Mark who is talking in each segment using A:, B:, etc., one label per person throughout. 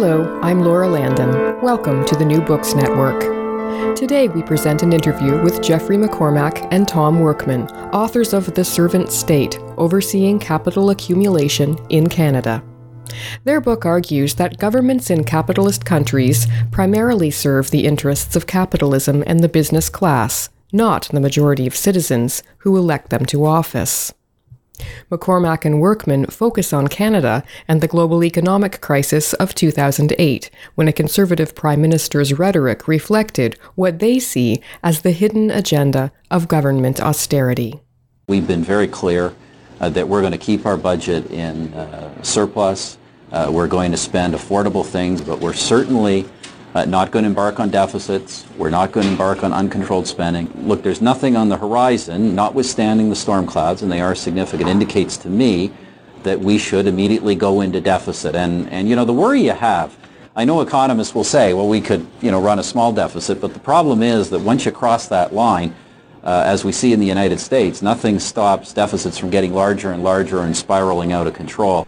A: Hello, I'm Laura Landon. Welcome to the New Books Network. Today we present an interview with Jeffrey McCormack and Thom Workman, authors of The Servant State Overseeing Capital Accumulation in Canada. Their book argues that governments in capitalist countries primarily serve the interests of capitalism and the business class, not the majority of citizens who elect them to office. McCormack and Workman focus on Canada and the global economic crisis of 2008, when a conservative prime minister's rhetoric reflected what they see as the hidden agenda of government austerity.
B: We've been very clear uh, that we're going to keep our budget in uh, surplus. Uh, we're going to spend affordable things, but we're certainly uh, not going to embark on deficits. We're not going to embark on uncontrolled spending. Look, there's nothing on the horizon, notwithstanding the storm clouds, and they are significant, indicates to me that we should immediately go into deficit. And, and you know, the worry you have, I know economists will say, well, we could, you know, run a small deficit, but the problem is that once you cross that line, uh, as we see in the United States, nothing stops deficits from getting larger and larger and spiraling out of control.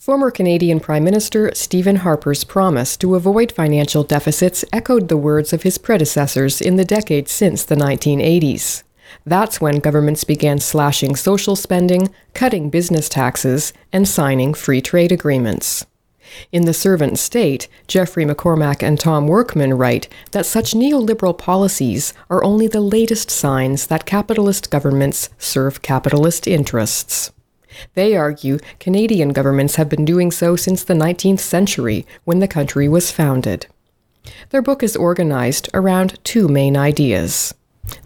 A: Former Canadian Prime Minister Stephen Harper's promise to avoid financial deficits echoed the words of his predecessors in the decades since the 1980s. That's when governments began slashing social spending, cutting business taxes, and signing free trade agreements. In The Servant State, Jeffrey McCormack and Thom Workman write that such neoliberal policies are only the latest signs that capitalist governments serve capitalist interests. They argue Canadian governments have been doing so since the 19th century, when the country was founded. Their book is organized around two main ideas.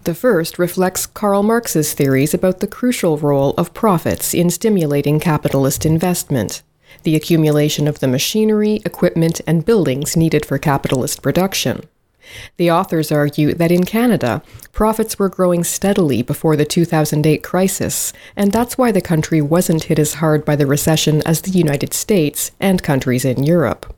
A: The first reflects Karl Marx's theories about the crucial role of profits in stimulating capitalist investment, the accumulation of the machinery, equipment, and buildings needed for capitalist production. The authors argue that in Canada, profits were growing steadily before the 2008 crisis, and that's why the country wasn't hit as hard by the recession as the United States and countries in Europe.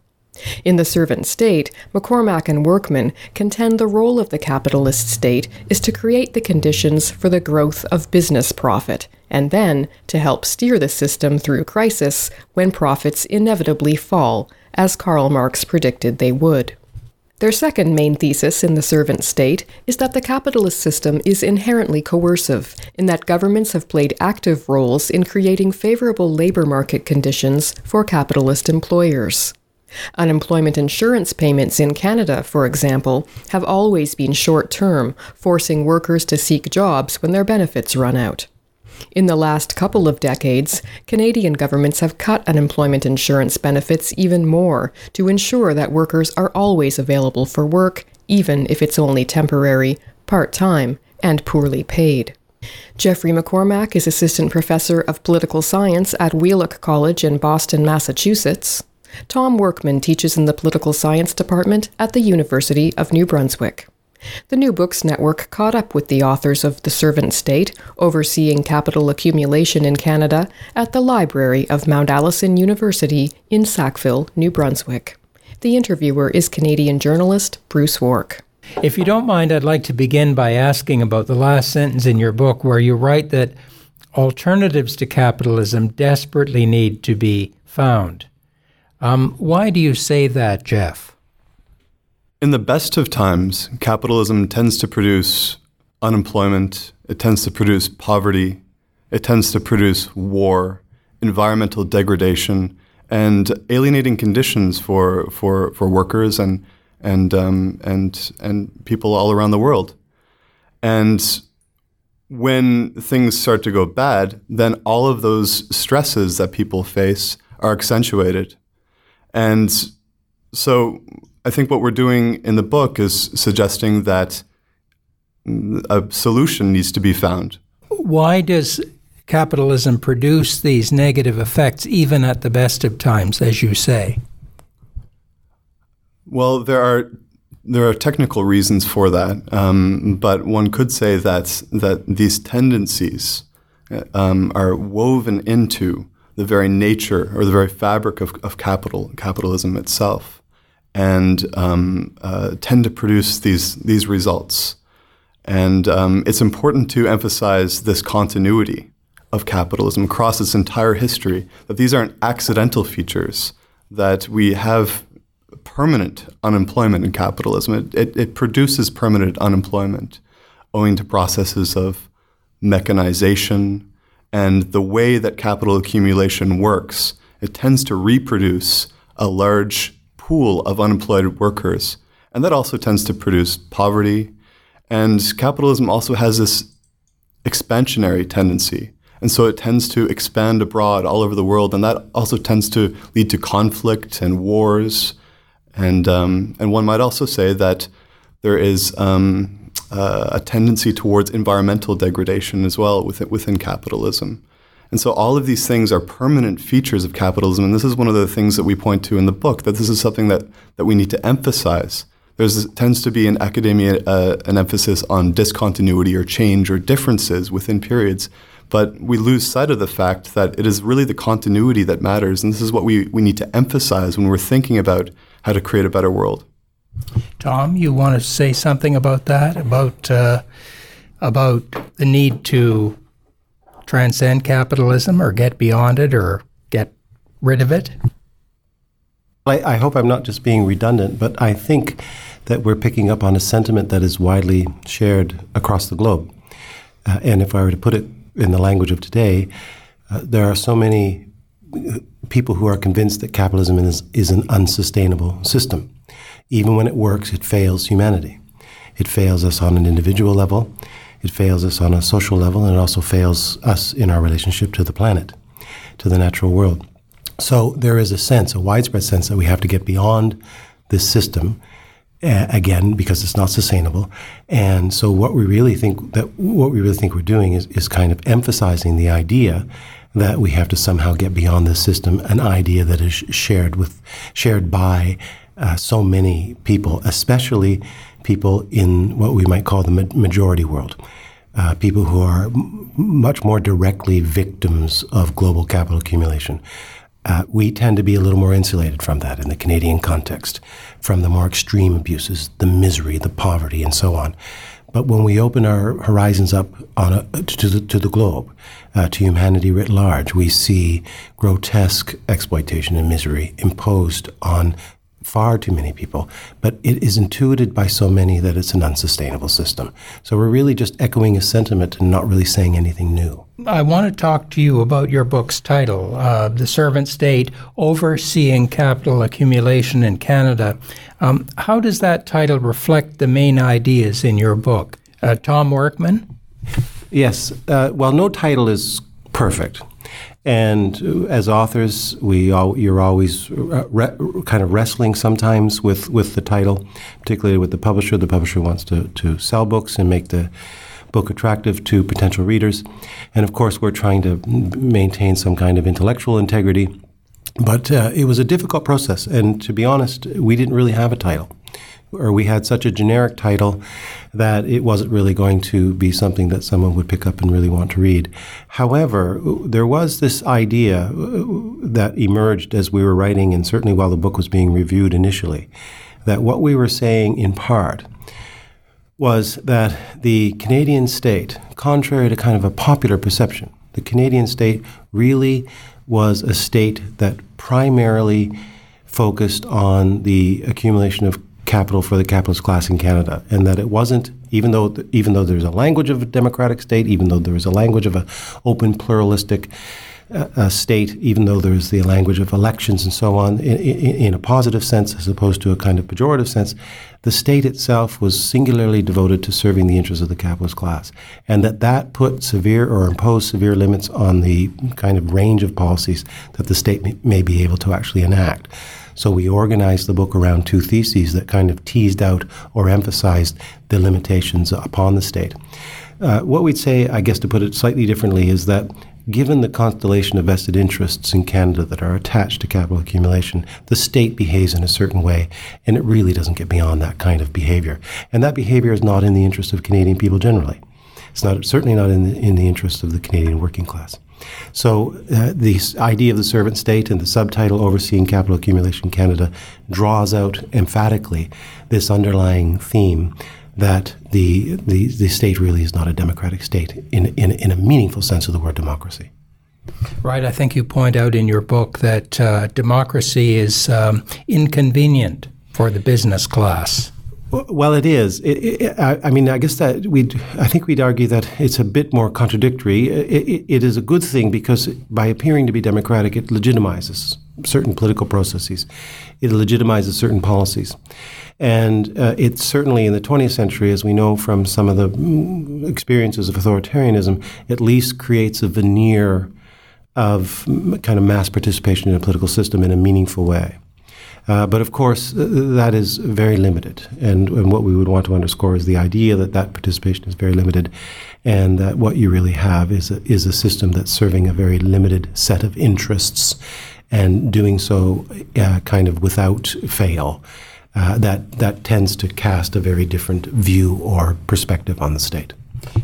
A: In The Servant State, McCormack and Workman contend the role of the capitalist state is to create the conditions for the growth of business profit, and then to help steer the system through crisis when profits inevitably fall, as Karl Marx predicted they would. Their second main thesis in the servant state is that the capitalist system is inherently coercive, in that governments have played active roles in creating favorable labor market conditions for capitalist employers. Unemployment insurance payments in Canada, for example, have always been short term, forcing workers to seek jobs when their benefits run out. In the last couple of decades, Canadian governments have cut unemployment insurance benefits even more to ensure that workers are always available for work, even if it's only temporary, part time, and poorly paid. Jeffrey McCormack is Assistant Professor of Political Science at Wheelock College in Boston, Massachusetts. Thom Workman teaches in the Political Science Department at the University of New Brunswick. The New Books Network caught up with the authors of The Servant State, Overseeing Capital Accumulation in Canada, at the library of Mount Allison University in Sackville, New Brunswick. The interviewer is Canadian journalist Bruce Wark.
C: If you don't mind, I'd like to begin by asking about the last sentence in your book where you write that alternatives to capitalism desperately need to be found. Um, why do you say that, Jeff?
D: In the best of times, capitalism tends to produce unemployment, it tends to produce poverty, it tends to produce war, environmental degradation, and alienating conditions for, for, for workers and, and, um, and, and people all around the world. And when things start to go bad, then all of those stresses that people face are accentuated. And so I think what we're doing in the book is suggesting that a solution needs to be found.
C: Why does capitalism produce these negative effects even at the best of times, as you say?
D: Well, there are there are technical reasons for that, um, but one could say that that these tendencies um, are woven into the very nature or the very fabric of, of capital capitalism itself, and um, uh, tend to produce these these results. And um, it's important to emphasize this continuity of capitalism across its entire history. That these aren't accidental features. That we have permanent unemployment in capitalism. It, it, it, produces permanent unemployment owing to processes of mechanization and the way that capital accumulation works. It tends to reproduce a large pool of unemployed workers. And that also tends to produce poverty. And capitalism also has this expansionary tendency. And so it tends to expand abroad all over the world. And that also tends to lead to conflict and wars and, um, and one might also say that there is um, uh, a tendency towards environmental degradation as well within, within capitalism. And so all of these things are permanent features of capitalism. And this is one of the things that we point to in the book, that this is something that, that we need to emphasize. There tends to be in academia uh, an emphasis on discontinuity or change or differences within periods. But we lose sight of the fact that it is really the continuity that matters. And this is what we, we need to emphasize when we're thinking about how to create a better world.
C: Thom, you want to say something about that? About uh, about the need to transcend capitalism, or get beyond it, or get rid of it?
E: I, I hope I'm not just being redundant, but I think that we're picking up on a sentiment that is widely shared across the globe. Uh, and if I were to put it in the language of today, uh, there are so many people who are convinced that capitalism is, is an unsustainable system. Even when it works, it fails humanity. It fails us on an individual level, it fails us on a social level, and it also fails us in our relationship to the planet, to the natural world. So there is a sense, a widespread sense, that we have to get beyond this system uh, again because it's not sustainable. And so what we really think that what we really think we're doing is, is kind of emphasizing the idea that we have to somehow get beyond this system, an idea that is shared with, shared by uh, so many people, especially people in what we might call the majority world. Uh, people who are m- much more directly victims of global capital accumulation. Uh, we tend to be a little more insulated from that in the Canadian context, from the more extreme abuses, the misery, the poverty, and so on. But when we open our horizons up a, to, the, to the globe, uh, to humanity writ large, we see grotesque exploitation and misery imposed on far too many people, but it is intuited by so many that it's an unsustainable system. So we're really just echoing a sentiment and not really saying anything new.
C: I want to talk to you about your book's title, uh, The Servant State Overseeing Capital Accumulation in Canada. Um, how does that title reflect the main ideas in your book? Uh, Thom Workman?
E: Yes. Uh, well, no title is perfect. And as authors, we all, you're always re- kind of wrestling sometimes with, with the title, particularly with the publisher. The publisher wants to, to sell books and make the book attractive to potential readers. And of course, we're trying to maintain some kind of intellectual integrity. But uh, it was a difficult process. And to be honest, we didn't really have a title or we had such a generic title that it wasn't really going to be something that someone would pick up and really want to read. However, there was this idea uh, that emerged as we were writing, and certainly while the book was being reviewed initially, that what we were saying in part was that the Canadian state, contrary to kind of a popular perception, the Canadian state really was a state that primarily focused on the accumulation of capital for the capitalist class in Canada, and that it wasn't even though even though there's a language of a democratic state, even though there is a language of an open pluralistic uh, uh, state, even though there's the language of elections and so on, in, in, in, a positive sense as opposed to a kind of pejorative sense, the state itself was singularly devoted to serving the interests of the capitalist class, and that that put severe or imposed severe limits on the kind of range of policies that the state may, may be able to actually enact. So we organized the book around two theses that kind of teased out or emphasized the limitations upon the state. Uh, what we'd say, I guess to put it slightly differently, is that given the constellation of vested interests in Canada that are attached to capital accumulation, the state behaves in a certain way, and it really doesn't get beyond that kind of behavior. And that behavior is not in the interest of Canadian people generally. It's not certainly not in the, in the interest of the Canadian working class. So uh, the idea of the servant state and the subtitle overseeing capital accumulation Canada draws out emphatically this underlying theme that the, the, the state really is not a democratic state in, in, in a meaningful sense of the word democracy.
C: Right. I think you point out in your book that uh, democracy is um, inconvenient for the business class.
E: Well, it is. It, it, I, I, mean, I guess that we. I think we'd argue that it's a bit more contradictory. It, it is a good thing because by appearing to be democratic, it legitimizes certain political processes. It legitimizes certain policies. And uh, it certainly in the 20th century, as we know from some of the mm, experiences of authoritarianism, at least creates a veneer of kind of mass participation in a political system in a meaningful way. Uh, but of course, that is very limited. And, and, what we would want to underscore is the idea that that participation is very limited and that what you really have is a, is a system that's serving a very limited set of interests and doing so uh, kind of without fail uh, that, that tends to cast a very different view or perspective on the state.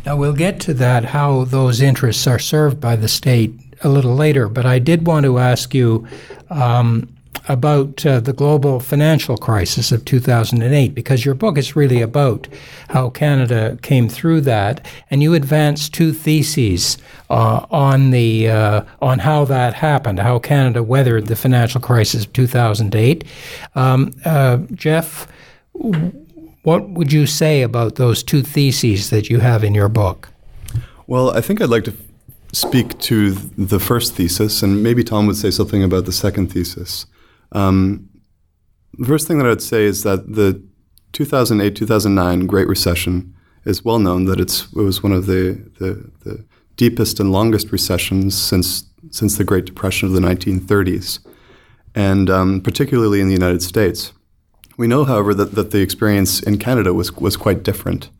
C: Now, we'll get to that, how those interests are served by the state a little later, but I did want to ask you um, about uh, the global financial crisis of 2008 because your book is really about how Canada came through that, and you advance two theses uh, on the uh, on how that happened, how Canada weathered the financial crisis of 2008. Um, uh, Jeff, what would you say about those two theses that you have in your book?
D: Well, I think I'd like to speak to the first thesis, and maybe Thom would say something about the second thesis. Um, the first thing that I'd say is that the 2008 2009 Great Recession is well known that it's, it was one of the, the, the deepest and longest recessions since, since the Great Depression of the 1930s, and um, particularly in the United States. We know, however, that, that the experience in Canada was, was quite different.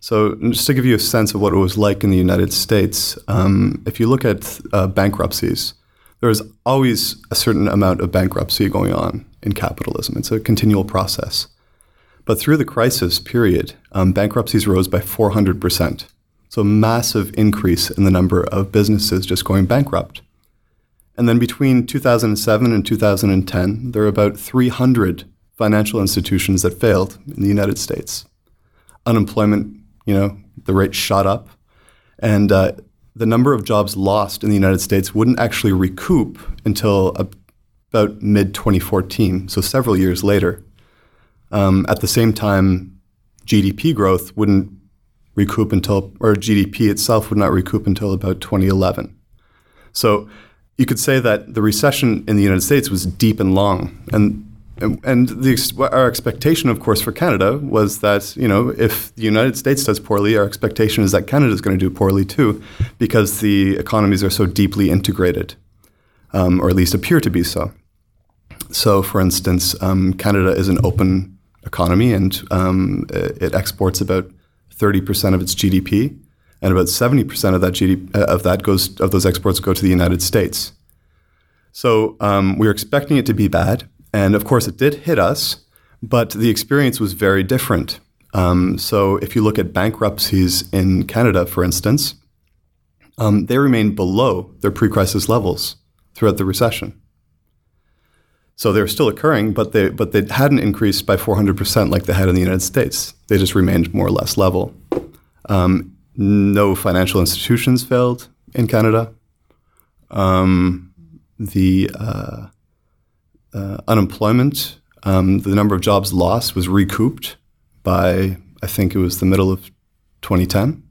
D: So, just to give you a sense of what it was like in the United States, um, if you look at uh, bankruptcies, there is always a certain amount of bankruptcy going on in capitalism. It's a continual process. But through the crisis period, um, bankruptcies rose by 400%. So, a massive increase in the number of businesses just going bankrupt. And then between 2007 and 2010, there are about 300 financial institutions that failed in the United States. Unemployment, you know, the rate shot up. And uh, the number of jobs lost in the United States wouldn't actually recoup until about mid 2014, so several years later. Um, at the same time, GDP growth wouldn't recoup until, or GDP itself would not recoup until about 2011. So you could say that the recession in the United States was deep and long, and and, the, our expectation, of course, for Canada was that you know if the United States does poorly, our expectation is that Canada is going to do poorly too, because the economies are so deeply integrated, um, or at least appear to be so. So, for instance, um, Canada is an open economy, and um, it exports about thirty percent of its GDP, and about seventy percent of that GDP uh, of that goes of those exports go to the United States. So um, we're expecting it to be bad and of course, it did hit us, but the experience was very different. Um, so if you look at bankruptcies in Canada, for instance, um, they remained below their pre crisis levels throughout the recession. So they're still occurring, but they, but they hadn't increased by 400% like they had in the United States. They just remained more or less level. Um, no financial institutions failed in Canada. Um, the uh, uh, unemployment, um, the number of jobs lost was recouped by, I think it was the middle of 2010.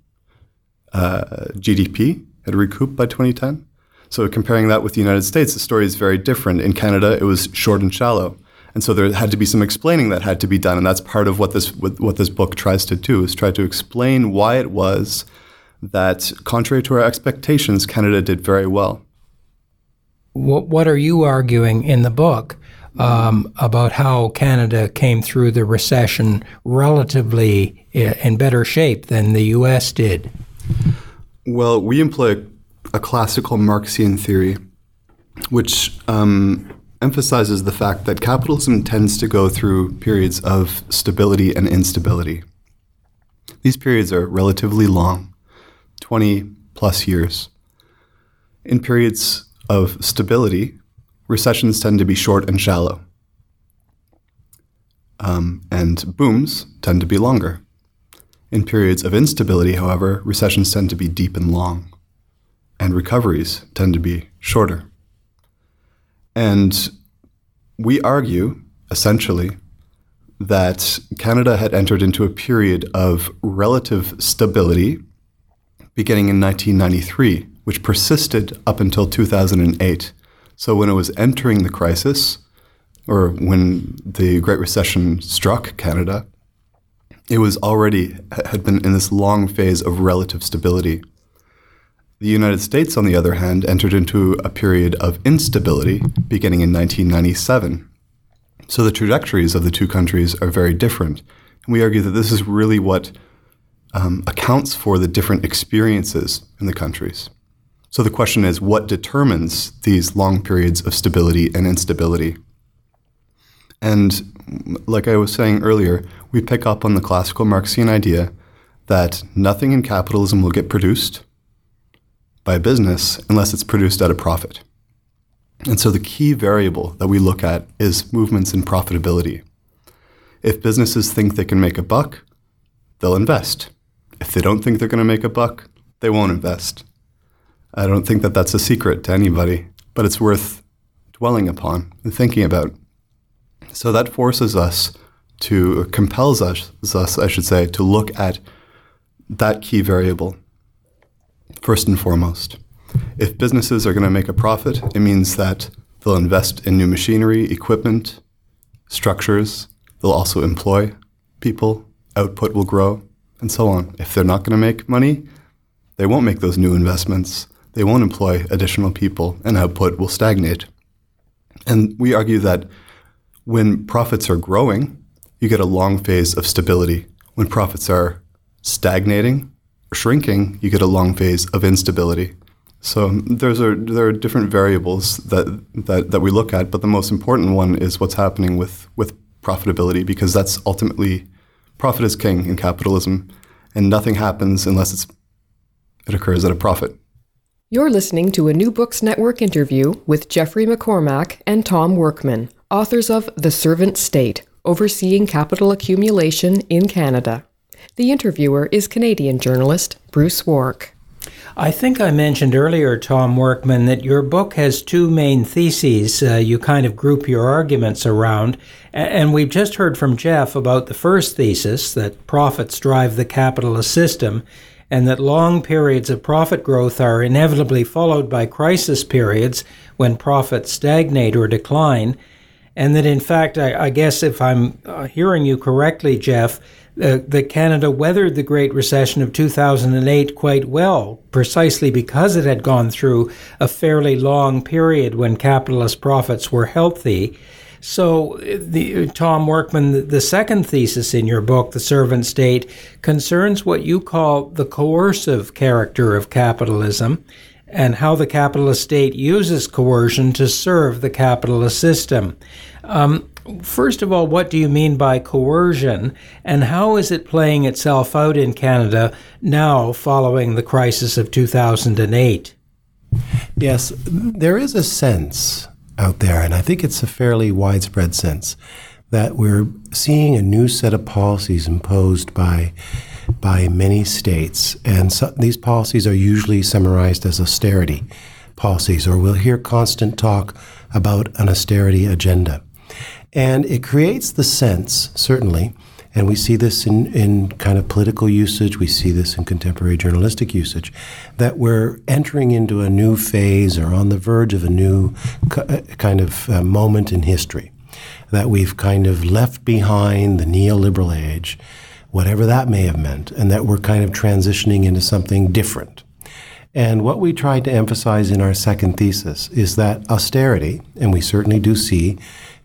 D: Uh, GDP had recouped by 2010. So comparing that with the United States, the story is very different. In Canada, it was short and shallow. And so there had to be some explaining that had to be done, and that's part of what this what this book tries to do is try to explain why it was that, contrary to our expectations, Canada did very well
C: what, what are you arguing in the book um, about how Canada came through the recession relatively in better shape than the U.S. did?
D: Well, we employ a classical Marxian theory, which um, emphasizes the fact that capitalism tends to go through periods of stability and instability. These periods are relatively long, 20 plus years. In periods of stability, recessions tend to be short and shallow. Um, and booms tend to be longer. In periods of instability, however, recessions tend to be deep and long, and recoveries tend to be shorter. And we argue, essentially, that Canada had entered into a period of relative stability beginning in 1993, which persisted up until 2008. So when it was entering the crisis, or when the Great Recession struck Canada, it was already had been in this long phase of relative stability. The United States, on the other hand, entered into a period of instability beginning in 1997. So the trajectories of the two countries are very different. And we argue that this is really what um, accounts for the different experiences in the countries. So the question is what determines these long periods of stability and instability? And like I was saying earlier, we pick up on the classical Marxian idea that nothing in capitalism will get produced by business unless it's produced at a profit. And so the key variable that we look at is movements in profitability. If businesses think they can make a buck, they'll invest. If they don't think they're going to make a buck, they won't invest. I don't think that that's a secret to anybody, but it's worth dwelling upon and thinking about. So that forces us to, compels us, us, I should say, to look at that key variable first and foremost. If businesses are going to make a profit, it means that they'll invest in new machinery, equipment, structures. They'll also employ people, output will grow, and so on. If they're not going to make money, they won't make those new investments they won't employ additional people and output will stagnate. And we argue that when profits are growing, you get a long phase of stability. When profits are stagnating or shrinking, you get a long phase of instability. So um, there's a, there are different variables that, that, that we look at, but the most important one is what's happening with, with profitability because that's ultimately profit is king in capitalism, and nothing happens unless it's, it occurs at a profit.
A: You're listening to a New Books Network interview with Jeffrey McCormack and Thom Workman, authors of The Servant State Overseeing Capital Accumulation in Canada. The interviewer is Canadian journalist Bruce Wark.
C: I think I mentioned earlier, Thom Workman, that your book has two main theses uh, you kind of group your arguments around. And we've just heard from Jeff about the first thesis that profits drive the capitalist system and that long periods of profit growth are inevitably followed by crisis periods when profits stagnate or decline. And that, in fact, I, I guess if I'm uh, hearing you correctly, Jeff, uh, that Canada weathered the Great Recession of 2008 quite well, precisely because it had gone through a fairly long period when capitalist profits were healthy. So, the, Thom Workman, the, the second thesis in your book, The Servant State, concerns what you call the coercive character of capitalism and how the capitalist state uses coercion to serve the capitalist system. Um, first of all, what do you mean by coercion, and how is it playing itself out in Canada now following the crisis of 2008?
E: Yes, there is a sense out there, and I think it's a fairly widespread sense that we're seeing a new set of policies imposed by by many states, and so these policies are usually summarized as austerity policies, or we'll hear constant talk about an austerity agenda, and it creates the sense, certainly. And we see this in, in kind of political usage, we see this in contemporary journalistic usage, that we're entering into a new phase or on the verge of a new uh, kind of uh, moment in history. That we've kind of left behind the neoliberal age, whatever that may have meant, and that we're kind of transitioning into something different. And what we tried to emphasize in our second thesis is that austerity, and we certainly do see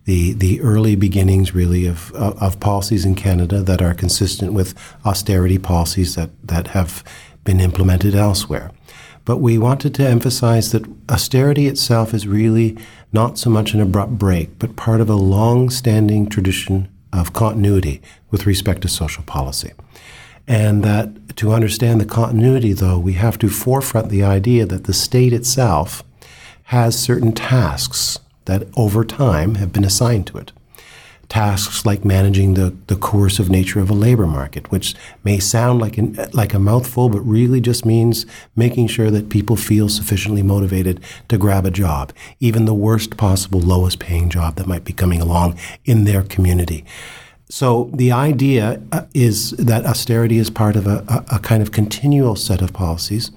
E: the, the early beginnings, really, of, of, policies in Canada that are consistent with austerity policies that, that have been implemented elsewhere. But we wanted to emphasize that austerity itself is really not so much an abrupt break, but part of a long standing tradition of continuity with respect to social policy. And that to understand the continuity, though, we have to forefront the idea that the state itself has certain tasks that over time have been assigned to it. Tasks like managing the, the coercive nature of a labor market, which may sound like, an, like a mouthful, but really just means making sure that people feel sufficiently motivated to grab a job, even the worst possible, lowest paying job that might be coming along in their community. So the idea uh, is that austerity is part of a, a, a, kind of continual set of policies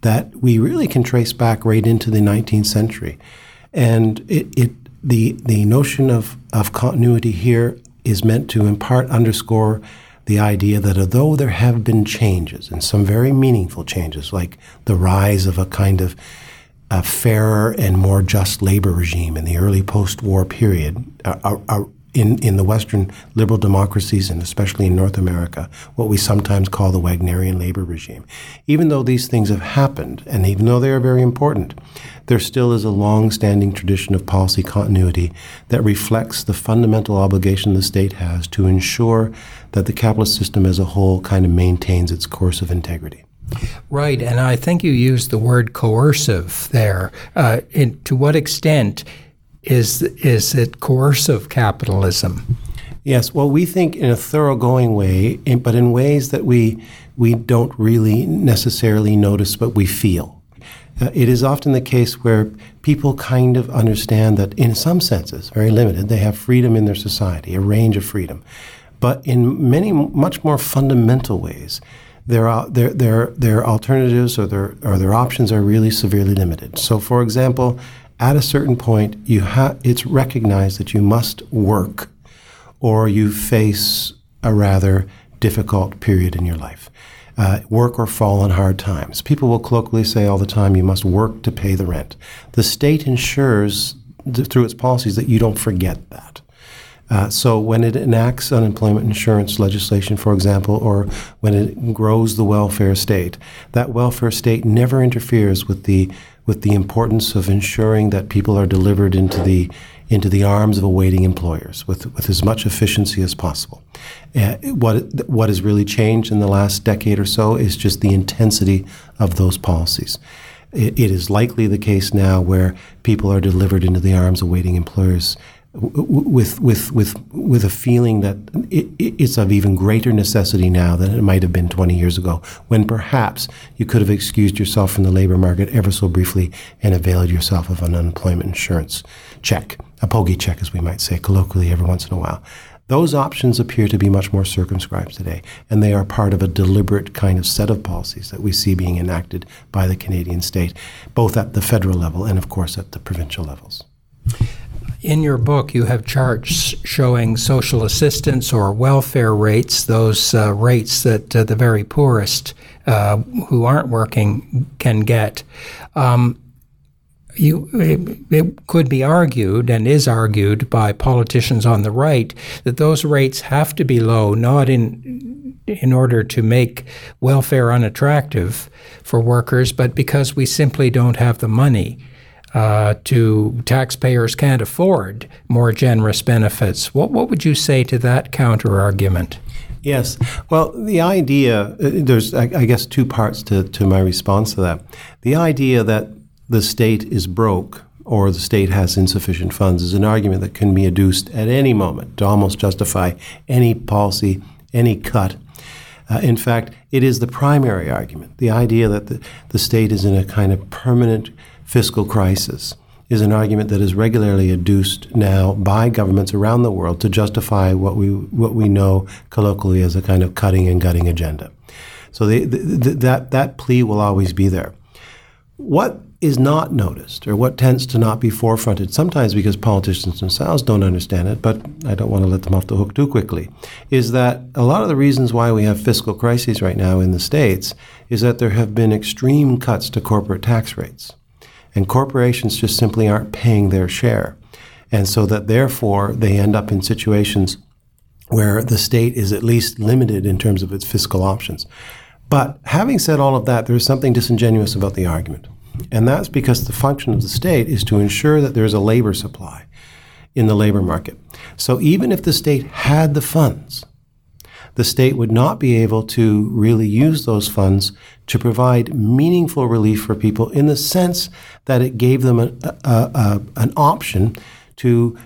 E: that we really can trace back right into the 19th century. And it, it the, the notion of, of continuity here is meant to in part underscore the idea that although there have been changes, and some very meaningful changes, like the rise of a kind of a fairer and more just labor regime in the early post war period, a, a, in, in the Western liberal democracies, and especially in North America, what we sometimes call the Wagnerian labor regime. Even though these things have happened, and even though they are very important, there still is a long standing tradition of policy continuity that reflects the fundamental obligation the state has to ensure that the capitalist system as a whole kind of maintains its course of integrity.
C: Right, and I think you used the word coercive there. Uh, in, to what extent is is it coercive capitalism?
E: Yes, well, we think in a thoroughgoing way, but in ways that we we don't really necessarily notice, but we feel. Uh, it is often the case where people kind of understand that, in some senses, very limited, they have freedom in their society, a range of freedom, but in many much more fundamental ways, their their their their alternatives or their or their options are really severely limited. So, for example at a certain point, you ha- it's recognized that you must work or you face a rather difficult period in your life. Uh, work or fall on hard times. People will colloquially say all the time, you must work to pay the rent. The state ensures th- through its policies that you don't forget that. Uh, so when it enacts unemployment insurance legislation, for example, or when it grows the welfare state, that welfare state never interferes with the with the importance of ensuring that people are delivered into the into the arms of awaiting employers with, with as much efficiency as possible. Uh, what what has really changed in the last decade or so is just the intensity of those policies. it, it is likely the case now where people are delivered into the arms of waiting employers with with with with a feeling that it, it's of even greater necessity now than it might have been 20 years ago, when perhaps you could have excused yourself from the labor market ever so briefly and availed yourself of an unemployment insurance check, a pogey check, as we might say colloquially, every once in a while. Those options appear to be much more circumscribed today, and they are part of a deliberate kind of set of policies that we see being enacted by the Canadian state, both at the federal level and, of course, at the provincial levels.
C: In your book, you have charts showing social assistance or welfare rates, those uh, rates that uh, the very poorest uh, who aren't working can get. Um, you, it, it, could be argued and is argued by politicians on the right that those rates have to be low, not in in order to make welfare unattractive for workers, but because we simply don't have the money uh, to taxpayers can't afford more generous benefits. What, what would you say to that counter argument?
E: Yes. Well, the idea, uh, there's, I, I guess, two parts to, to my response to that. The idea that the state is broke or the state has insufficient funds is an argument that can be adduced at any moment to almost justify any policy, any cut. Uh, in fact, it is the primary argument. The idea that the, the state is in a kind of permanent fiscal crisis is an argument that is regularly adduced now by governments around the world to justify what we what we know colloquially as a kind of cutting and gutting agenda. So that that plea will always be there. What is not noticed, or what tends to not be forefronted, sometimes because politicians themselves don't understand it, but I don't want to let them off the hook too quickly, is that a lot of the reasons why we have fiscal crises right now in the states is that there have been extreme cuts to corporate tax rates and corporations just simply aren't paying their share. And so that therefore they end up in situations where the state is at least limited in terms of its fiscal options. But having said all of that, there is something disingenuous about the argument. And that's because the function of the state is to ensure that there is a labor supply in the labor market. So even if the state had the funds, the state would not be able to really use those funds to provide meaningful relief for people in the sense that it gave them a, a, a, an option to,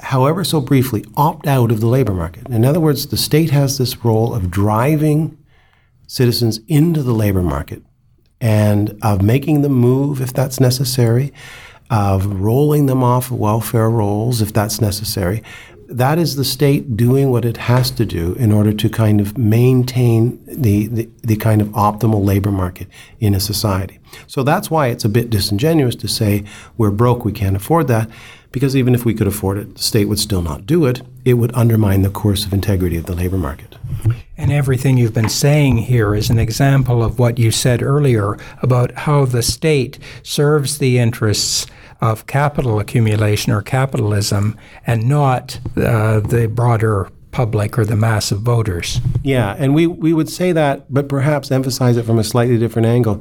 E: however so briefly, opt out of the labor market. In other words, the state has this role of driving citizens into the labor market and of making them move if that's necessary, of rolling them off welfare rolls if that's necessary. That is the state doing what it has to do in order to kind of maintain the, the, the kind of optimal labor market in a society. So that's why it's a bit disingenuous to say we're broke, we can't afford that because even if we could afford it, the state would still not do it. It would undermine the course of integrity of the labor market.
C: And everything you've been saying here is an example of what you said earlier about how the state serves the interests of capital accumulation or capitalism and not uh, the broader public or the mass of voters.
E: Yeah, and we, we would say that, but perhaps emphasize it from a slightly different angle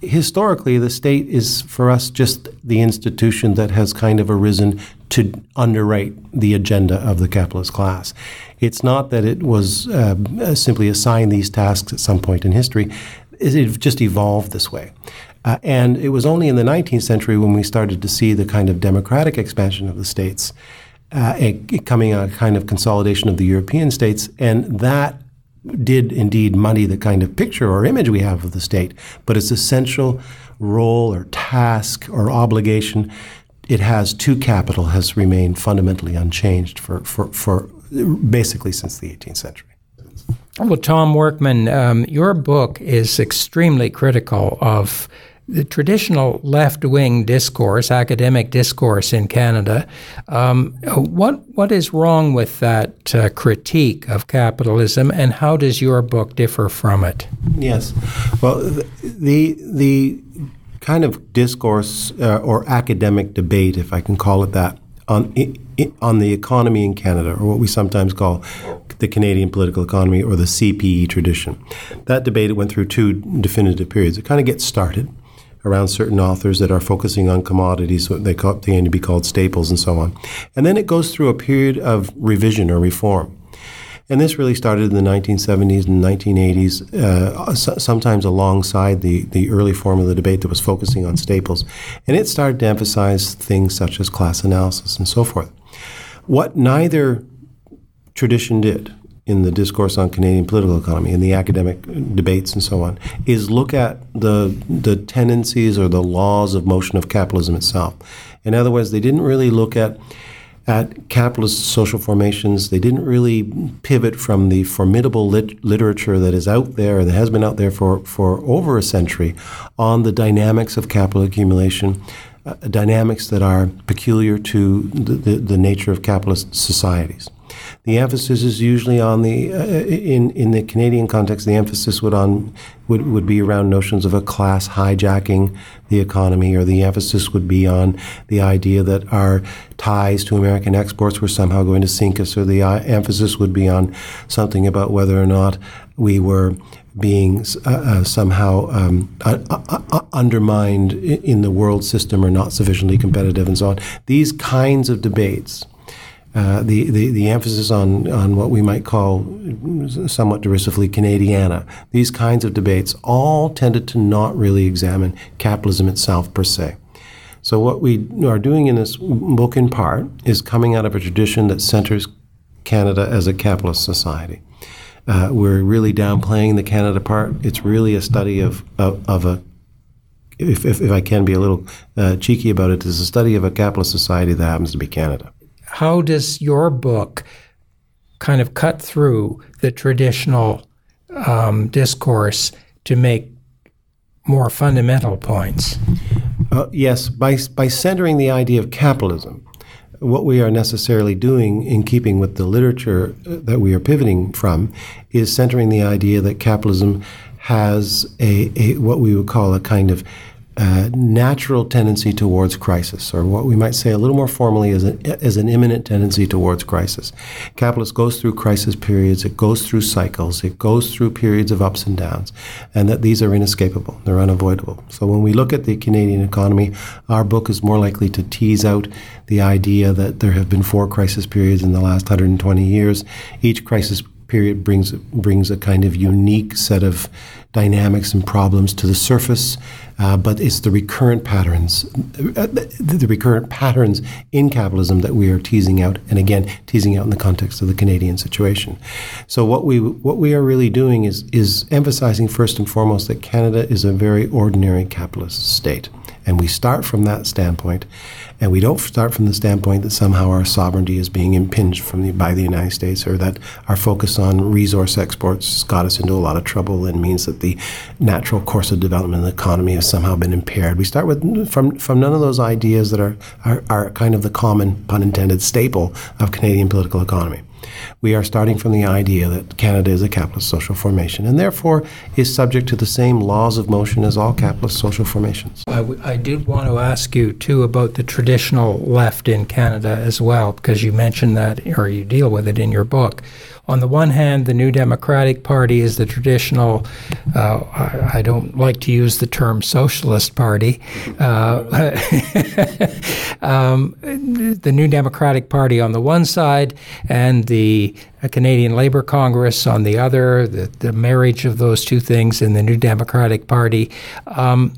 E: historically, the state is for us just the institution that has kind of arisen to underwrite the agenda of the capitalist class. It's not that it was uh, simply assigned these tasks at some point in history, it just evolved this way. Uh, and it was only in the 19th century when we started to see the kind of democratic expansion of the states, uh, coming a kind of consolidation of the European states, and that did indeed muddy the kind of picture or image we have of the state, but its essential role or task or obligation it has to capital has remained fundamentally unchanged for, for, for basically since the 18th century.
C: Well, Thom Workman, um, your book is extremely critical of the traditional left wing discourse, academic discourse in Canada. Um, what what is wrong with that uh, critique of capitalism, and how does your book differ from it?
E: Yes, well, the the kind of discourse uh, or academic debate, if I can call it that, on on the economy in Canada, or what we sometimes call the Canadian political economy or the CPE tradition. That debate went through two definitive periods. It kind of gets started around certain authors that are focusing on commodities, what they call, tend to be called staples and so on. And then it goes through a period of revision or reform. And this really started in the 1970s and 1980s, uh, sometimes alongside the, the early form of the debate that was focusing on staples. And it started to emphasize things such as class analysis and so forth. What neither tradition did in the discourse on Canadian political economy, in the academic debates and so on, is look at the the tendencies or the laws of motion of capitalism itself. In other words, they didn't really look at at capitalist social formations. They didn't really pivot from the formidable lit- literature that is out there, that has been out there for, for over a century, on the dynamics of capital accumulation, uh, dynamics that are peculiar to the, the, the nature of capitalist societies. The emphasis is usually on the uh, in in the Canadian context. The emphasis would on would, would be around notions of a class hijacking the economy, or the emphasis would be on the idea that our ties to American exports were somehow going to sink us, or the uh, emphasis would be on something about whether or not we were being uh, uh, somehow um, uh, uh, uh undermined in the world system or not sufficiently competitive and so on. These kinds of debates uh, the, the, the emphasis on, on what we might call somewhat derisively Canadiana. These kinds of debates all tended to not really examine capitalism itself per se. So, what we are doing in this book, in part, is coming out of a tradition that centers Canada as a capitalist society. Uh, we're really downplaying the Canada part. It's really a study of, of, of a if, if, if, I can be a little uh, cheeky about it, it's a study of a capitalist society that happens to be Canada
C: how does your book kind of cut through the traditional um, discourse to make more fundamental points?
E: Uh, yes, by, by centering the idea of capitalism, what we are necessarily doing in keeping with the literature uh, that we are pivoting from is centering the idea that capitalism has a, a what we would call a kind of uh, natural tendency towards crisis, or what we might say a little more formally a, as an immanent tendency towards crisis. Capitalism goes through crisis periods, it goes through cycles, it goes through periods of ups and downs, and that these are inescapable, they're unavoidable. So when we look at the Canadian economy, our book is more likely to tease out the idea that there have been four crisis periods in the last 120 years. Each crisis period brings brings a kind of unique set of dynamics and problems to the surface, uh, but it's the recurrent patterns, uh, the, the, recurrent patterns in capitalism that we are teasing out, and again teasing out in the context of the Canadian situation. So what we what we are really doing is is emphasizing first and foremost that Canada is a very ordinary capitalist state, and we start from that standpoint. And we don't start from the standpoint that somehow our sovereignty is being impinged from the, by the United States or that our focus on resource exports got us into a lot of trouble and means that the natural course of development of the economy has somehow been impaired. We start with from, from none of those ideas that are, are, are kind of the common, pun intended, staple of Canadian political economy. We are starting from the idea that Canada is a capitalist social formation and therefore is subject to the same laws of motion as all capitalist social formations.
C: I, w- I did want to ask you, too, about the traditional left in Canada as well, because you mentioned that, or you deal with it in your book on the one hand, the New Democratic Party is the traditional, uh, I, I, don't like to use the term socialist party. Uh, um, the New Democratic Party on the one side, and the Canadian Labour Congress on the other, the, the marriage of those two things in the New Democratic Party. Um,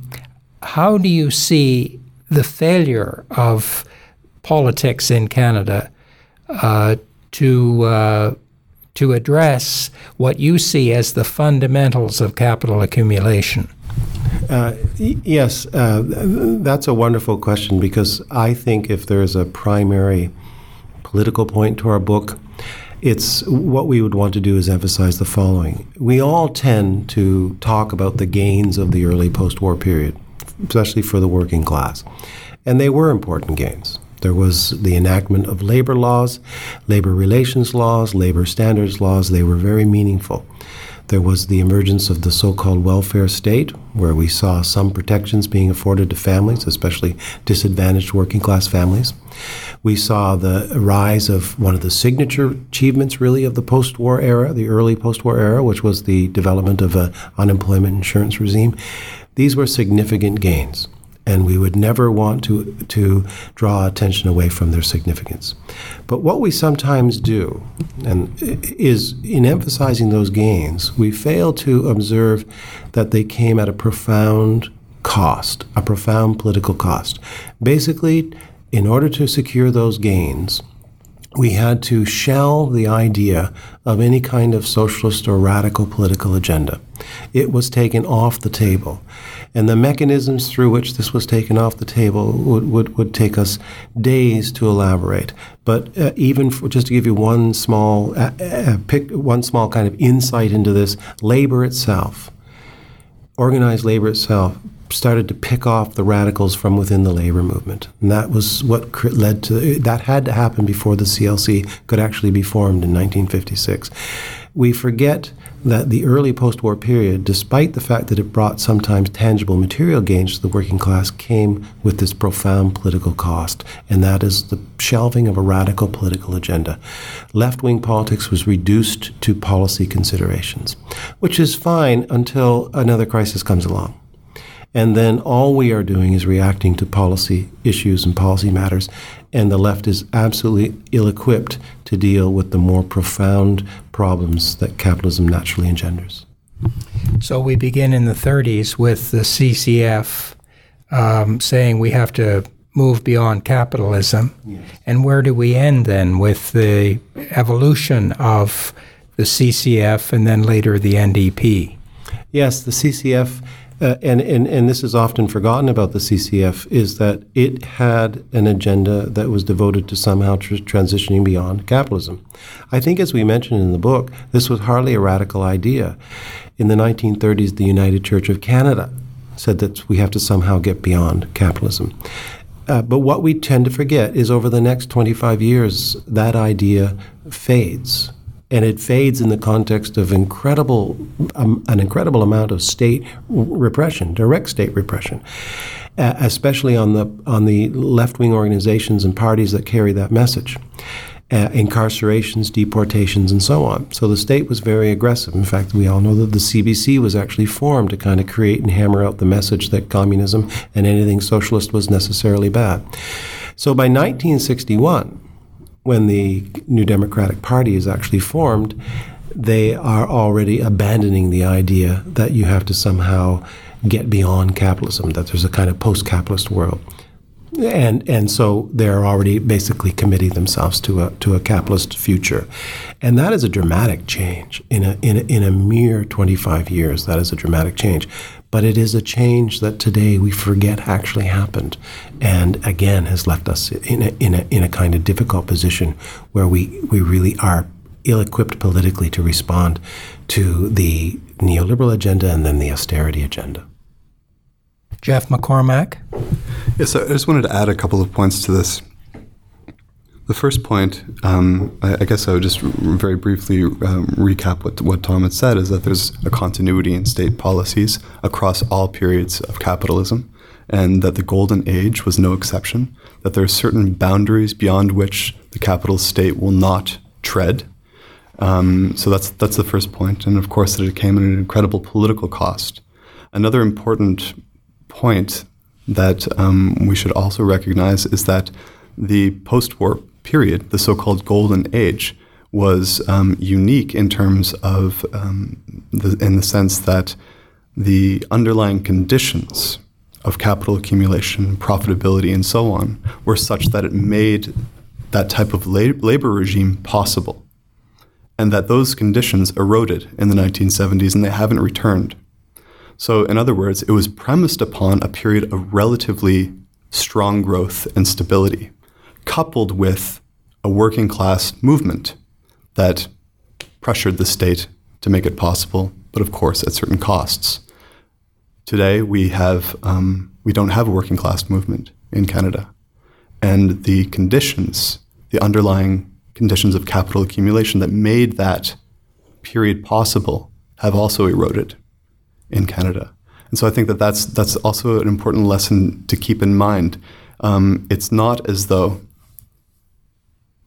C: how do you see the failure of politics in Canada uh, to uh, to address what you see as the fundamentals of capital accumulation?
E: Uh, yes, uh, that's a wonderful question because I think if there is a primary political point to our book, it's what we would want to do is emphasize the following. We all tend to talk about the gains of the early post war period, especially for the working class. And they were important gains. There was the enactment of labor laws, labor relations laws, labor standards laws. They were very meaningful. There was the emergence of the so called welfare state, where we saw some protections being afforded to families, especially disadvantaged working class families. We saw the rise of one of the signature achievements, really, of the post war era, the early post war era, which was the development of an unemployment insurance regime. These were significant gains and we would never want to, to draw attention away from their significance. But what we sometimes do, and is in emphasizing those gains, we fail to observe that they came at a profound cost, a profound political cost. Basically, in order to secure those gains, we had to shell the idea of any kind of socialist or radical political agenda. It was taken off the table. And the mechanisms through which this was taken off the table would, would, would take us days to elaborate. But uh, even for, just to give you one small, uh, uh, pick, one small kind of insight into this, labor itself, organized labor itself, started to pick off the radicals from within the labor movement. And that was what led to that had to happen before the CLC could actually be formed in 1956. We forget that the early post war period, despite the fact that it brought sometimes tangible material gains to the working class, came with this profound political cost, and that is the shelving of a radical political agenda. Left wing politics was reduced to policy considerations, which is fine until another crisis comes along. And then all we are doing is reacting to policy issues and policy matters. And the left is absolutely ill equipped to deal with the more profound problems that capitalism naturally engenders.
C: So we begin in the 30s with the CCF um, saying we have to move beyond capitalism. Yes. And where do we end then with the evolution of the CCF and then later the NDP?
E: Yes, the CCF uh, and, and, and this is often forgotten about the CCF, is that it had an agenda that was devoted to somehow tr- transitioning beyond capitalism. I think, as we mentioned in the book, this was hardly a radical idea. In the 1930s, the United Church of Canada said that we have to somehow get beyond capitalism. Uh, but what we tend to forget is over the next 25 years, that idea fades and it fades in the context of incredible, um, an incredible amount of state repression, direct state repression, uh, especially on the on the left wing organizations and parties that carry that message. Uh, incarcerations, deportations, and so on. So the state was very aggressive. In fact, we all know that the CBC was actually formed to kind of create and hammer out the message that communism and anything socialist was necessarily bad. So by 1961, when the New Democratic Party is actually formed, they are already abandoning the idea that you have to somehow get beyond capitalism, that there's a kind of post capitalist world. And and so they're already basically committing themselves to a to a capitalist future, and that is a dramatic change in a in a, in a mere 25 years. That is a dramatic change, but it is a change that today we forget actually happened, and again has left us in a, in a, in a kind of difficult position where we, we really are ill equipped politically to respond to the neoliberal agenda and then the austerity agenda.
C: Jeff McCormack?
D: Yes, I just wanted to add a couple of points to this. The first point, um, I, I, guess I would just very briefly um, recap what, what Thom had said, is that there's a continuity in state policies across all periods of capitalism, and that the golden age was no exception, that there are certain boundaries beyond which the capital state will not tread. Um, so that's, that's the first point, and of course that it came at an incredible political cost. Another important point that um, we should also recognize is that the post war period, the so called golden age, was um, unique in terms of, um, the, in the sense that the underlying conditions of capital accumulation, profitability, and so on were such that it made that type of labor regime possible. And that those conditions eroded in the 1970s and they haven't returned. So, in other words, it was premised upon a period of relatively strong growth and stability coupled with a working class movement that pressured the state to make it possible, but of course at certain costs. Today we have um, we don't have a working class movement in Canada, and the conditions, the underlying conditions of capital accumulation that made that period possible, have also eroded in Canada. And so I think that that's that's also an important lesson to keep in mind. Um, it's not as though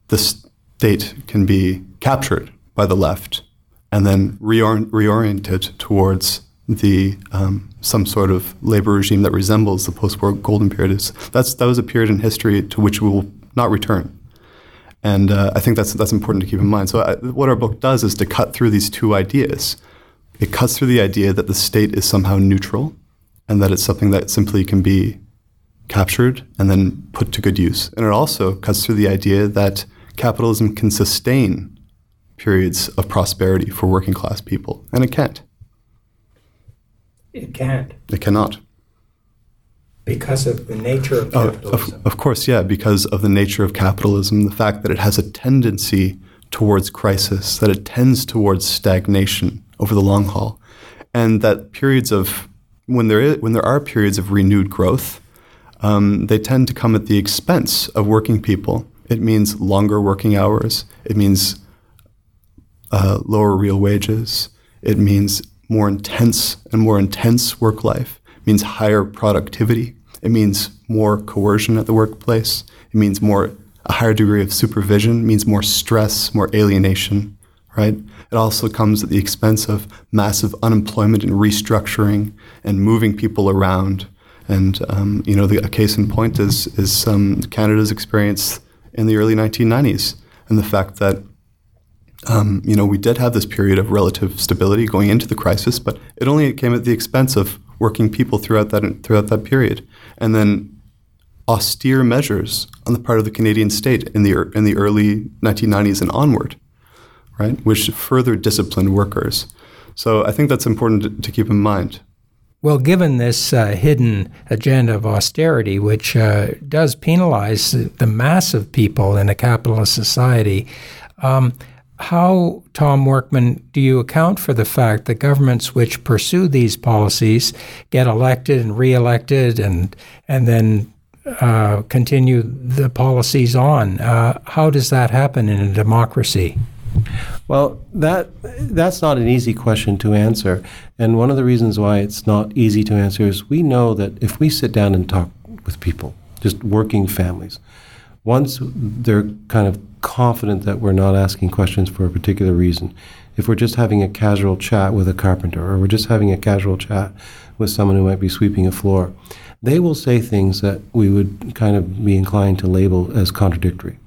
D: the state can be captured by the left and then reor- reoriented towards the um, some sort of labor regime that resembles the post-war golden period. Is that's that was a period in history to which we will not return, and uh, I think that's that's important to keep in mind. So I, what our book does is to cut through these two ideas. It cuts through the idea that the state is somehow neutral, and that it's something that simply can be captured and then put to good use. And it also cuts through the idea that capitalism can sustain periods of prosperity for working class people, and it can't.
C: It can't.
D: It cannot.
C: Because of the nature of capitalism.
D: Oh, of, of course, yeah, because of the nature of capitalism, the fact that it has a tendency towards crisis, that it tends towards stagnation over the long haul, and that periods of when there is, when there are periods of renewed growth, um, they tend to come at the expense of working people it means longer working hours. It means uh, lower real wages. It means more intense and more intense work life. It means higher productivity. It means more coercion at the workplace. It means more a higher degree of supervision. It means more stress, more alienation. Right. It also comes at the expense of massive unemployment and restructuring and moving people around. And um, you know, the, a case in point is is um, Canada's experience in the early 1990s, and the fact that um, you know we did have this period of relative stability going into the crisis, but it only came at the expense of working people throughout that throughout that period, and then austere measures on the part of the Canadian state in the in the early 1990s and onward, right, which further disciplined workers. So I think that's important to, to keep in mind.
C: Well, given this uh, hidden agenda of austerity, which uh, does penalize the mass of people in a capitalist society, um, how, Thom Workman, do you account for the fact that governments which pursue these policies get elected and reelected and and then uh, continue the policies on? Uh, how does that happen in a democracy?
E: Well, that that's not an easy question to answer, and one of the reasons why it's not easy to answer is we know that if we sit down and talk with people, just working families, once they're kind of confident that we're not asking questions for a particular reason, if we're just having a casual chat with a carpenter or we're just having a casual chat with someone who might be sweeping a floor, they will say things that we would kind of be inclined to label as contradictory.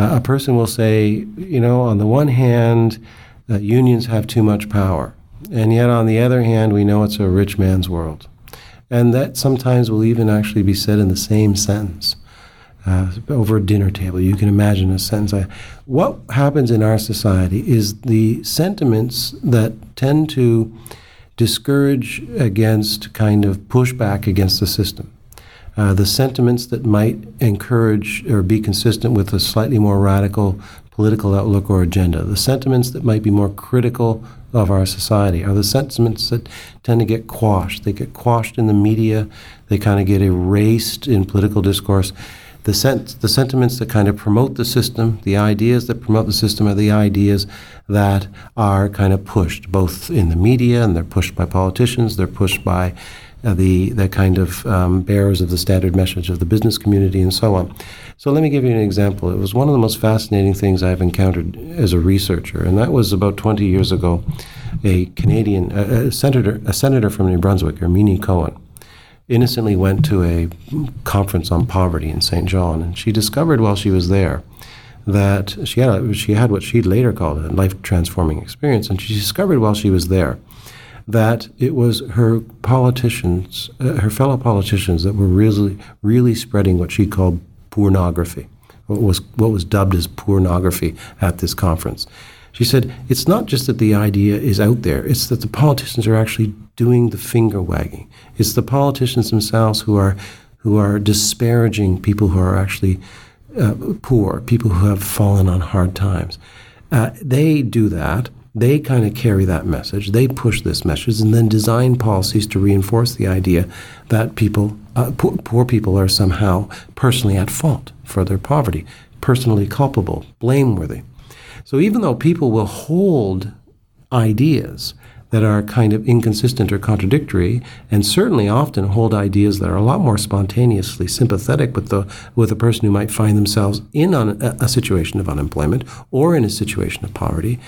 E: Uh, a person will say, you know, on the one hand, uh, unions have too much power, and yet on the other hand, we know it's a rich man's world. And that sometimes will even actually be said in the same sentence. Uh, over a dinner table. You can imagine a sentence. Like, what happens in our society is the sentiments that tend to discourage against kind of pushback against the system. Uh, the sentiments that might encourage or be consistent with a slightly more radical political outlook or agenda, the sentiments that might be more critical of our society, are the sentiments that tend to get quashed. They get quashed in the media, they kind of get erased in political discourse. The, the sentiments that kind of promote the system, the ideas that promote the system, are the ideas that are kind of pushed, both in the media and they're pushed by politicians, they're pushed by uh, the, the kind of um, bearers of the standard message of the business community and so on. So let me give you an example. It was one of the most fascinating things I've encountered as a researcher, and that was about 20 years ago. A Canadian, a, a senator, a senator from New Brunswick, Erminie Cohen, innocently went to a conference on poverty in St. John, and she discovered while she was there that she had she had what she later called a life transforming experience, and she discovered while she was there that it was her politicians, uh, her fellow politicians, that were really, really spreading what she called pornography, what was, what was dubbed as pornography at this conference. She said, it's not just that the idea is out there, it's that the politicians are actually doing the finger wagging. It's the politicians themselves who are, who are disparaging people who are actually uh, poor, people who have fallen on hard times. Uh, they do that they kind of carry that message. They push this message and then design policies to reinforce the idea that people, uh, poor, poor people, are somehow personally at fault for their poverty, personally culpable, blameworthy. So even though people will hold ideas that are kind of inconsistent or contradictory, and certainly often hold ideas that are a lot more spontaneously sympathetic with the with a person who might find themselves in a, a situation of unemployment or in a situation of poverty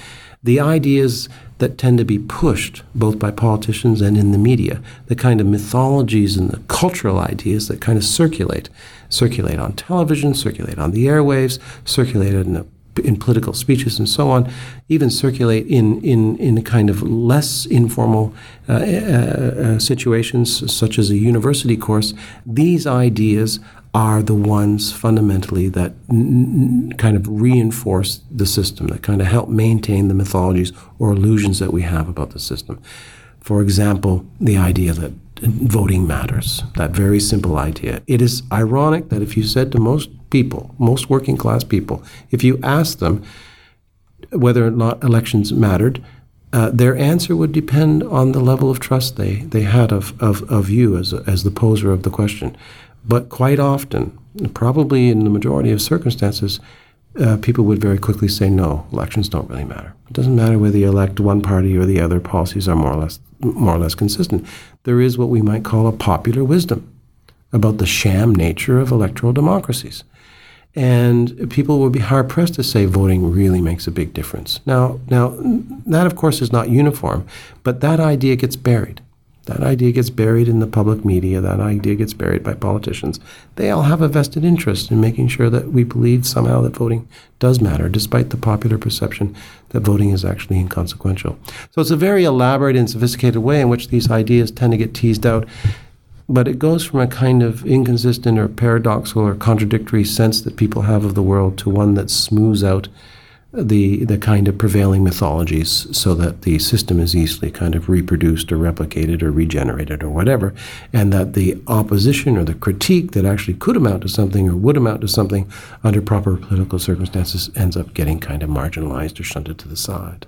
E: the ideas that tend to be pushed both by politicians and in the media, the kind of mythologies and the cultural ideas that kind of circulate, circulate on television, circulate on the airwaves, circulate in, in political speeches and so on, even circulate in, in, in kind of less informal uh, uh, uh, situations, such as a university course. These ideas are the ones fundamentally that n- kind of reinforce the system, that kind of help maintain the mythologies or illusions that we have about the system. For example, the idea that voting matters, that very simple idea. It is ironic that if you said to most people, most working class people, if you asked them whether or not elections mattered, uh, their answer would depend on the level of trust they, they had of, of, of you as, as the poser of the question. But quite often, probably in the majority of circumstances, uh, people would very quickly say, no, elections don't really matter. It doesn't matter whether you elect one party or the other, policies are more or less, more or less consistent. There is what we might call a popular wisdom about the sham nature of electoral democracies. And people would be hard pressed to say voting really makes a big difference. Now, now that of course is not uniform, but that idea gets buried. That idea gets buried in the public media. That idea gets buried by politicians. They all have a vested interest in making sure that we believe somehow that voting does matter, despite the popular perception that voting is actually inconsequential. So it's a very elaborate and sophisticated way in which these ideas tend to get teased out. But it goes from a kind of inconsistent or paradoxical or contradictory sense that people have of the world to one that smooths out the the kind of prevailing mythologies so that the system is easily kind of reproduced or replicated or regenerated or whatever and that the opposition or the critique that actually could amount to something or would amount to something under proper political circumstances ends up getting kind of marginalized or shunted to the side.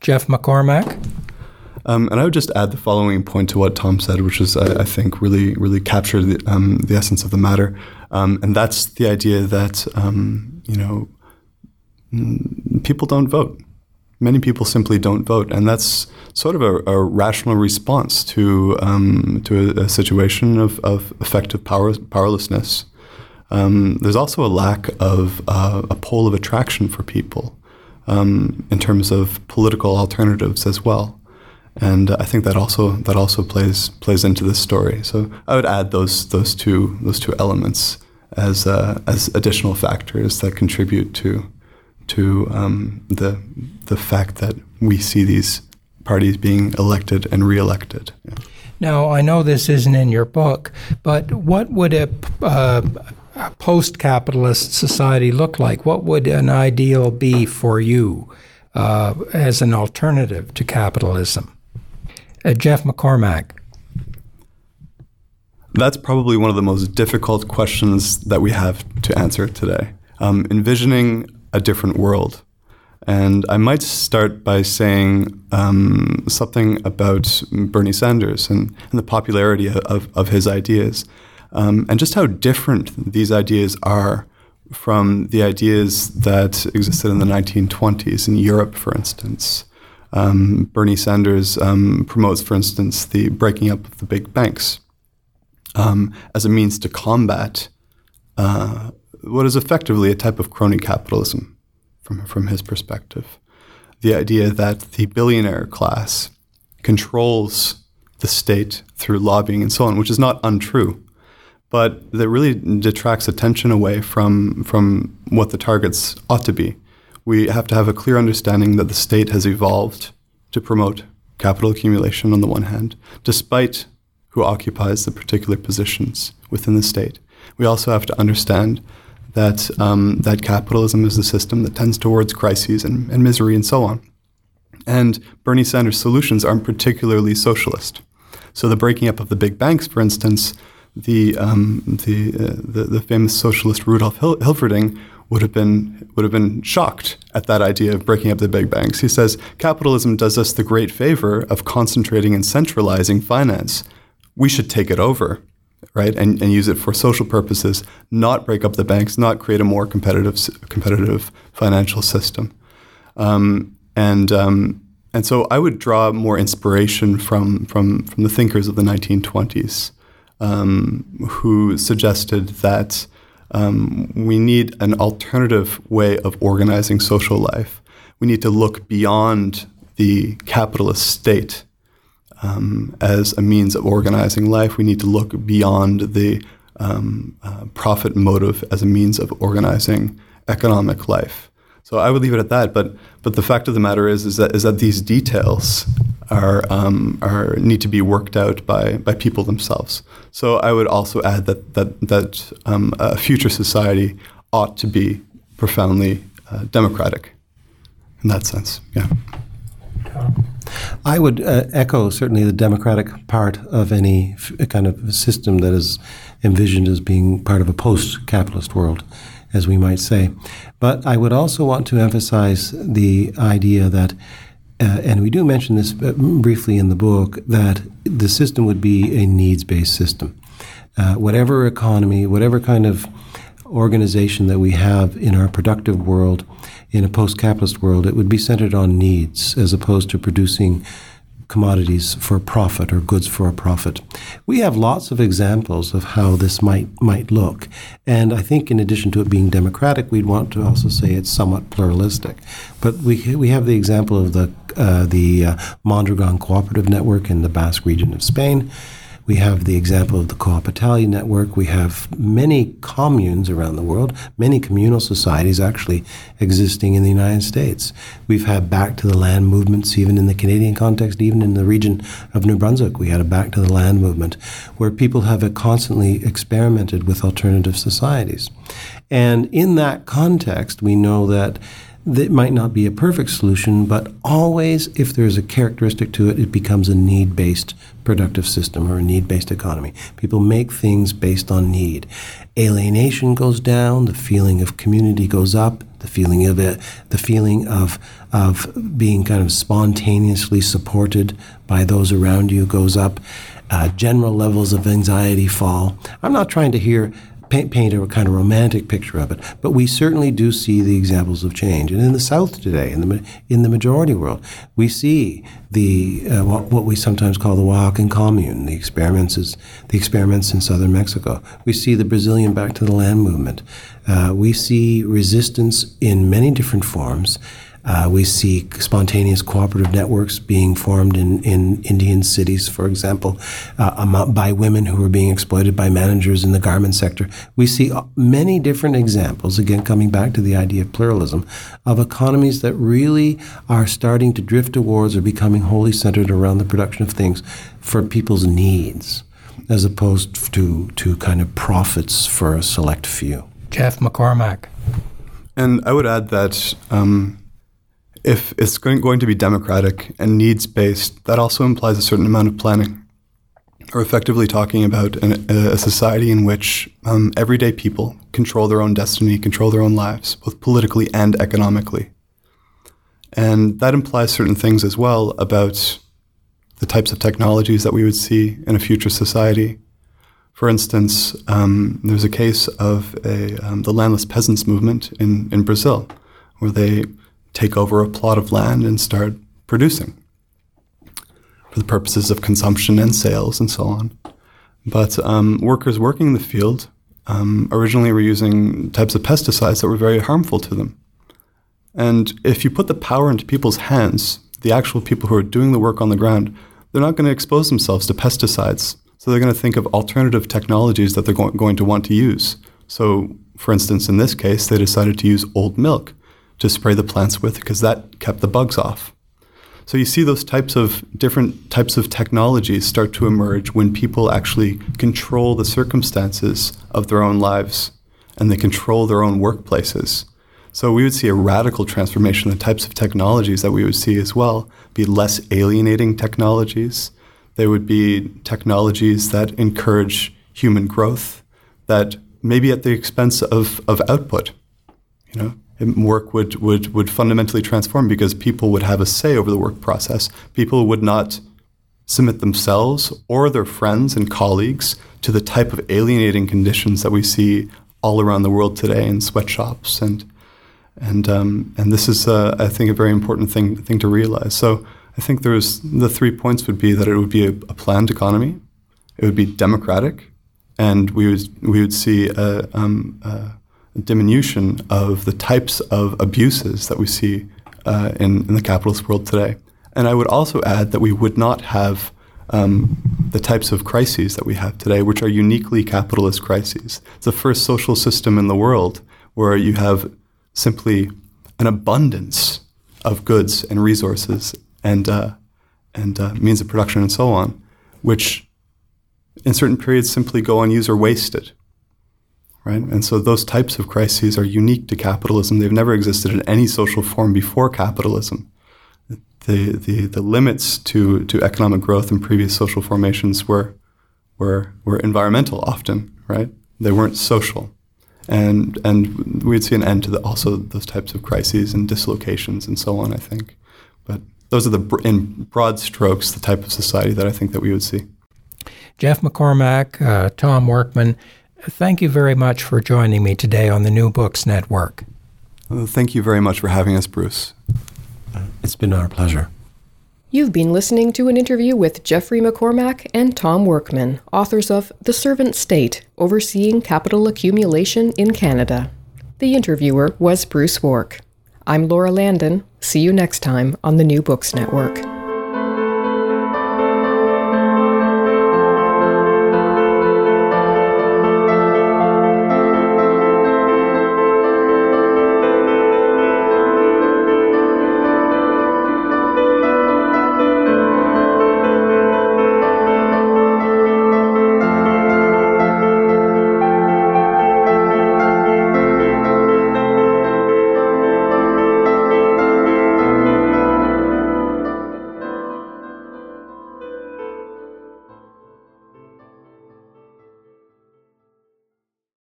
C: Jeff mccormack?
D: Um, and I would just add the following point to what Thom said, which is, I, I think, really, really captured the, um, the essence of the matter, um, and that's the idea that um, you know people don't vote. Many people simply don't vote, and that's sort of a, a rational response to um, to a, a, situation of, of effective power, powerlessness. Um, there's also a lack of uh, a pole of attraction for people um, in terms of political alternatives as well, and I think that also that also plays plays into this story. So I would add those those two those two elements as uh, as additional factors that contribute to to um, the the fact that we see these parties being elected and reelected. Yeah.
C: Now, I know this isn't in your book, but what would a, uh, a post capitalist society look like? What would an ideal be for you uh, as an alternative to capitalism? Uh, Jeff McCormack.
D: That's probably one of the most difficult questions that we have to answer today. Um, envisioning a different world and I might start by saying um, something about Bernie Sanders and, and the popularity of, of his ideas, um, and just how different these ideas are from the ideas that existed in the 1920s in Europe, for instance. Um, Bernie Sanders um, promotes, for instance, the breaking up of the big banks um, as a means to combat uh, what is effectively a type of crony capitalism from, from his perspective. The idea that the billionaire class controls the state through lobbying and so on, which is not untrue, but that really detracts attention away from, from what the targets ought to be. We have to have a clear understanding that the state has evolved to promote capital accumulation on the one hand, despite who occupies the particular positions within the state. We also have to understand that um, that capitalism is the system that tends towards crises and, and misery and so on. And Bernie Sanders' solutions aren't particularly socialist. So the breaking up of the big banks, for instance, the um, the, uh, the, the famous socialist Rudolf Hil- Hilferding would have been would have been shocked at that idea of breaking up the big banks. He says capitalism does us the great favor of concentrating and centralizing finance. We should take it over right, and, and use it for social purposes, not break up the banks, not create a more competitive competitive financial system. Um, and um, and so I would draw more inspiration from from from the thinkers of the 1920s, um, who suggested that um, we need an alternative way of organizing social life. We need to look beyond the capitalist state um, as a means of organizing life. We need to look beyond the um, uh, profit motive as a means of organizing economic life. So I would leave it at that. But but the fact of the matter is is that is that these details are um, are need to be worked out by by people themselves. So I would also add that that that um, a future society ought to be profoundly uh, democratic in that sense. Yeah.
E: I would uh, echo certainly the democratic part of any f- kind of system that is envisioned as being part of a post capitalist world, as we might say. But I would also want to emphasize the idea that, uh, and we do mention this uh, briefly in the book, that the system would be a needs based system. Uh, whatever economy, whatever kind of organization that we have in our productive world, in a post capitalist world, it would be centered on needs as opposed to producing commodities for profit or goods for a profit. We have lots of examples of how this might might look, and I think in addition to it being democratic, we'd want to also say it's somewhat pluralistic. But we we have the example of the uh, the uh, Mondragon Cooperative Network in the Basque region of Spain we have the example of the Co-op Italia network. We have many communes around the world, many communal societies actually existing in the United States. We've had back to the land movements, even in the Canadian context, even in the region of New Brunswick, we had a back to the land movement where people have constantly experimented with alternative societies. And in that context, we know that that might not be a perfect solution, but always, if there's a characteristic to it, it becomes a need based productive system or a need based economy. People make things based on need. Alienation goes down, the feeling of community goes up, the feeling of it, the feeling of, of being kind of spontaneously supported by those around you goes up. Uh, general levels of anxiety fall. I'm not trying to hear paint, paint a kind of romantic picture of it, but we certainly do see the examples of change. And in the South today, in the in the majority world, we see the uh, what, what, we sometimes call the Oaxacan Commune, the experiments is, the experiments in southern Mexico. We see the Brazilian Back to the Land movement. Uh, we see resistance in many different forms. Uh, we see spontaneous cooperative networks being formed in, in Indian cities, for example, uh, by women who are being exploited by managers in the garment sector. We see uh, many different examples, again, coming back to the idea of pluralism, of economies that really are starting to drift towards or becoming wholly centered around the production of things for people's needs, as opposed to, to kind of profits for a select few.
C: Jeff McCormack.
D: And I would add that um, if it's going to be democratic and needs based, that also implies a certain amount of planning. We're effectively talking about an, a society in which um, everyday people control their own destiny, control their own lives, both politically and economically. And that implies certain things as well about the types of technologies that we would see in a future society. For instance, um, there's a case of a, um, the landless peasants movement in, in Brazil, where they take over a plot of land and start producing for the purposes of consumption and sales and so on. But um, workers working in the field um, originally were using types of pesticides that were very harmful to them. And if you put the power into people's hands, the actual people who are doing the work on the ground, they're not going to expose themselves to pesticides. So they're going to think of alternative technologies that they're go- going to want to use. So, for instance, in this case, they decided to use old milk to spray the plants with because that kept the bugs off. So you see those types of different types of technologies start to emerge when people actually control the circumstances of their own lives and they control their own workplaces. So we would see a radical transformation the types of technologies that we would see as well, be less alienating technologies. They would be technologies that encourage human growth, that maybe at the expense of, of output. You know, work would, would, would fundamentally transform because people would have a say over the work process. People would not submit themselves or their friends and colleagues to the type of alienating conditions that we see all around the world today in sweatshops and and um, and this is uh, I think a very important thing thing to realize. So I think there's the three points would be that it would be a, a planned economy, it would be democratic, and we would we would see a, um, a diminution of the types of abuses that we see uh, in, in, the capitalist world today. And I would also add that we would not have um, the types of crises that we have today, which are uniquely capitalist crises. It's the first social system in the world where you have simply an abundance of goods and resources and, uh, and uh, means of production and so on, which in certain periods simply go unused or wasted right? And so those types of crises are unique to capitalism. They've never existed in any social form before capitalism. The, the, the limits to, to economic growth in previous social formations were, were, were environmental often, right? They weren't social. And, and we'd see an end to the, also those types of crises and dislocations and so on, I think. But those are the, in broad strokes, the type of society that I think that we would see.
C: Jeff McCormack, uh, Thom Workman, Thank you very much for joining me today on the New Books Network.
D: Well, thank you very much for having us, Bruce.
E: It's been our pleasure.
A: You've been listening to an interview with Geoffrey McCormack and Thom Workman, authors of The Servant State Overseeing Capital Accumulation in Canada. The interviewer was Bruce Wark. I'm Laura Landon. See you next time on the New Books Network.